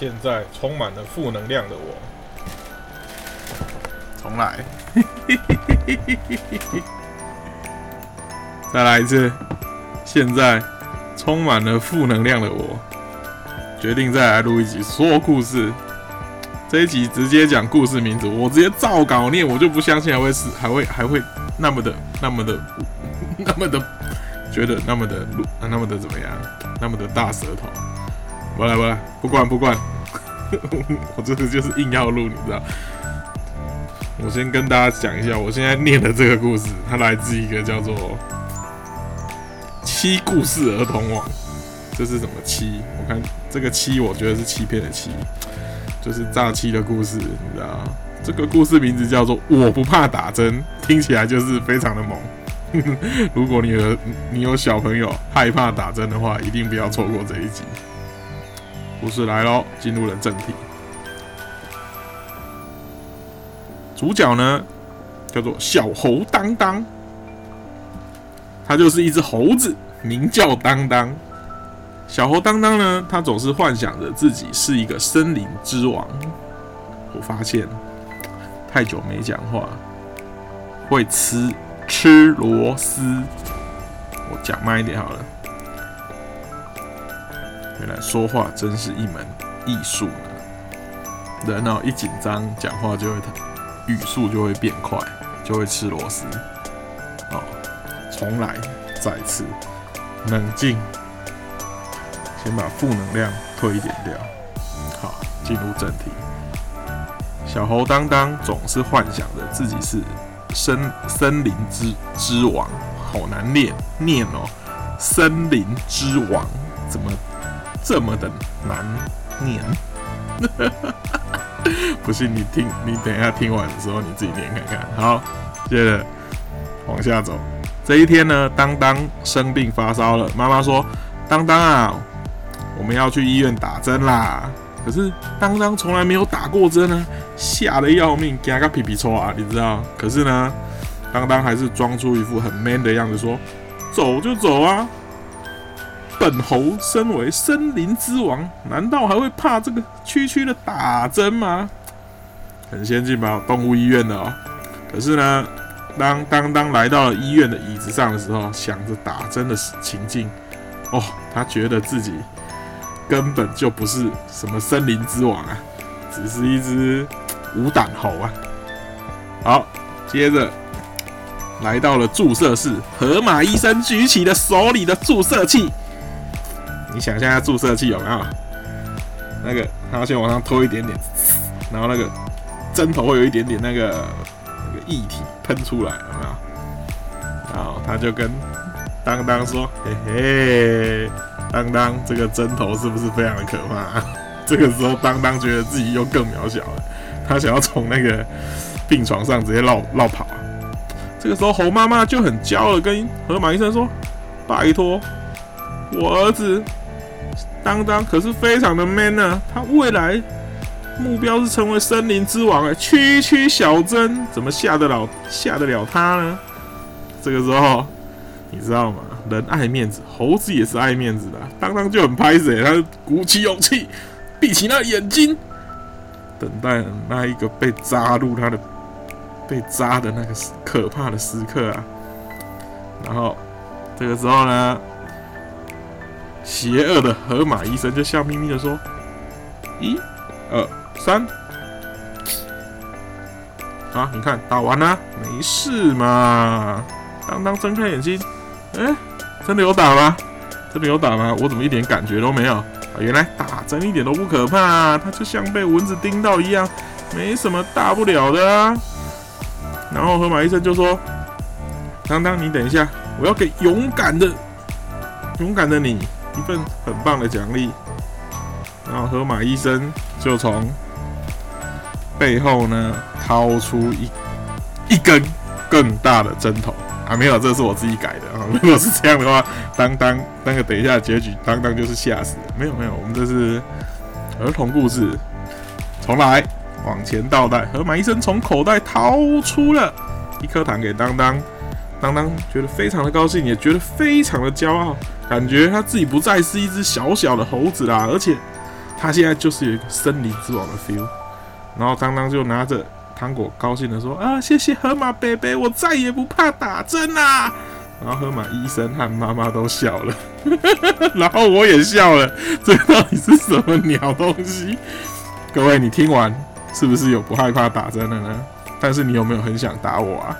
现在充满了负能量的我。重来，再来一次。现在充满了负能量的我，决定再来录一集说故事。这一集直接讲故事名字，我直接照稿念，我就不相信还会是还会还会那么的那么的 那么的觉得那么的录那么的怎么样？那么的大舌头。不来不来，不管不管，我这个就是硬要录，你知道。我先跟大家讲一下，我现在念的这个故事，它来自一个叫做“七故事儿童网”。这是什么七？我看这个七，我觉得是欺骗的欺，就是诈欺的故事，你知道这个故事名字叫做“我不怕打针”，听起来就是非常的猛。如果你有你有小朋友害怕打针的话，一定不要错过这一集。故事来喽，进入了正题。主角呢，叫做小猴当当，他就是一只猴子，名叫当当。小猴当当呢，他总是幻想着自己是一个森林之王。我发现太久没讲话，会吃吃螺丝。我讲慢一点好了。原来说话真是一门艺术呢。人哦，一紧张，讲话就会。语速就会变快，就会吃螺丝。好，重来，再次冷静，先把负能量推一点掉。好，进入正题。小猴当当总是幻想着自己是森森林之之王，好难念念哦。森林之王怎么这么的难念？不信你听，你等一下听完的时候你自己念看看。好，接着往下走。这一天呢，当当生病发烧了，妈妈说：“当当啊，我们要去医院打针啦。”可是当当从来没有打过针呢，吓得要命，给他个皮皮抽啊，你知道？可是呢，当当还是装出一副很 man 的样子，说：“走就走啊。”本猴身为森林之王，难道还会怕这个区区的打针吗？很先进吧，动物医院的哦。可是呢，当当当来到了医院的椅子上的时候，想着打针的情境，哦，他觉得自己根本就不是什么森林之王啊，只是一只无胆猴啊。好，接着来到了注射室，河马医生举起了手里的注射器。你想象下注射器有没有？那个他要先往上拖一点点，然后那个针头会有一点点那个那个液体喷出来，有没有？然后他就跟当当说：“嘿嘿，当当，这个针头是不是非常的可怕？” 这个时候，当当觉得自己又更渺小了，他想要从那个病床上直接绕绕跑。这个时候，猴妈妈就很骄傲的跟河马医生说：“拜托，我儿子。”当当可是非常的 man 呢，他未来目标是成为森林之王哎，区区小针怎么吓得了吓得了他呢？这个时候你知道吗？人爱面子，猴子也是爱面子的。当当就很拍死，他鼓起勇气，闭起那眼睛，等待那一个被扎入他的被扎的那个可怕的时刻啊。然后这个时候呢？邪恶的河马医生就笑眯眯的说：“一、二、三，啊，你看打完了，没事嘛。”当当睁开眼睛，哎，真的有打吗？真的有打吗？我怎么一点感觉都没有？啊，原来打针一点都不可怕，它就像被蚊子叮到一样，没什么大不了的啊。然后河马医生就说：“当当，你等一下，我要给勇敢的、勇敢的你。”一份很棒的奖励，然后河马医生就从背后呢掏出一一根更大的针头啊，没有，这是我自己改的啊。如果是这样的话，当当那个等一下结局，当当就是吓死。没有没有，我们这是儿童故事，重来，往前倒带。河马医生从口袋掏出了一颗糖给当当，当当觉得非常的高兴，也觉得非常的骄傲。感觉他自己不再是一只小小的猴子啦，而且他现在就是有一个森林之王的 feel。然后当当就拿着糖果，高兴的说：“啊，谢谢河马贝贝，我再也不怕打针啦！”然后河马医生和妈妈都笑了，然后我也笑了。这到底是什么鸟东西？各位，你听完是不是有不害怕打针的呢？但是你有没有很想打我啊？